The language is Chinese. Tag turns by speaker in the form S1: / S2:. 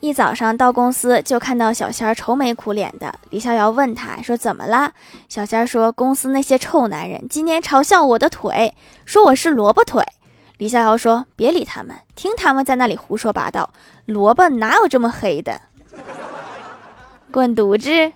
S1: 一早上到公司就看到小仙愁眉苦脸的李逍遥问他说怎么了小仙说公司那些臭男人今天嘲笑我的腿说我是萝卜腿。李逍遥说别理他们听他们在那里胡说八道萝卜哪有这么黑的？滚犊子！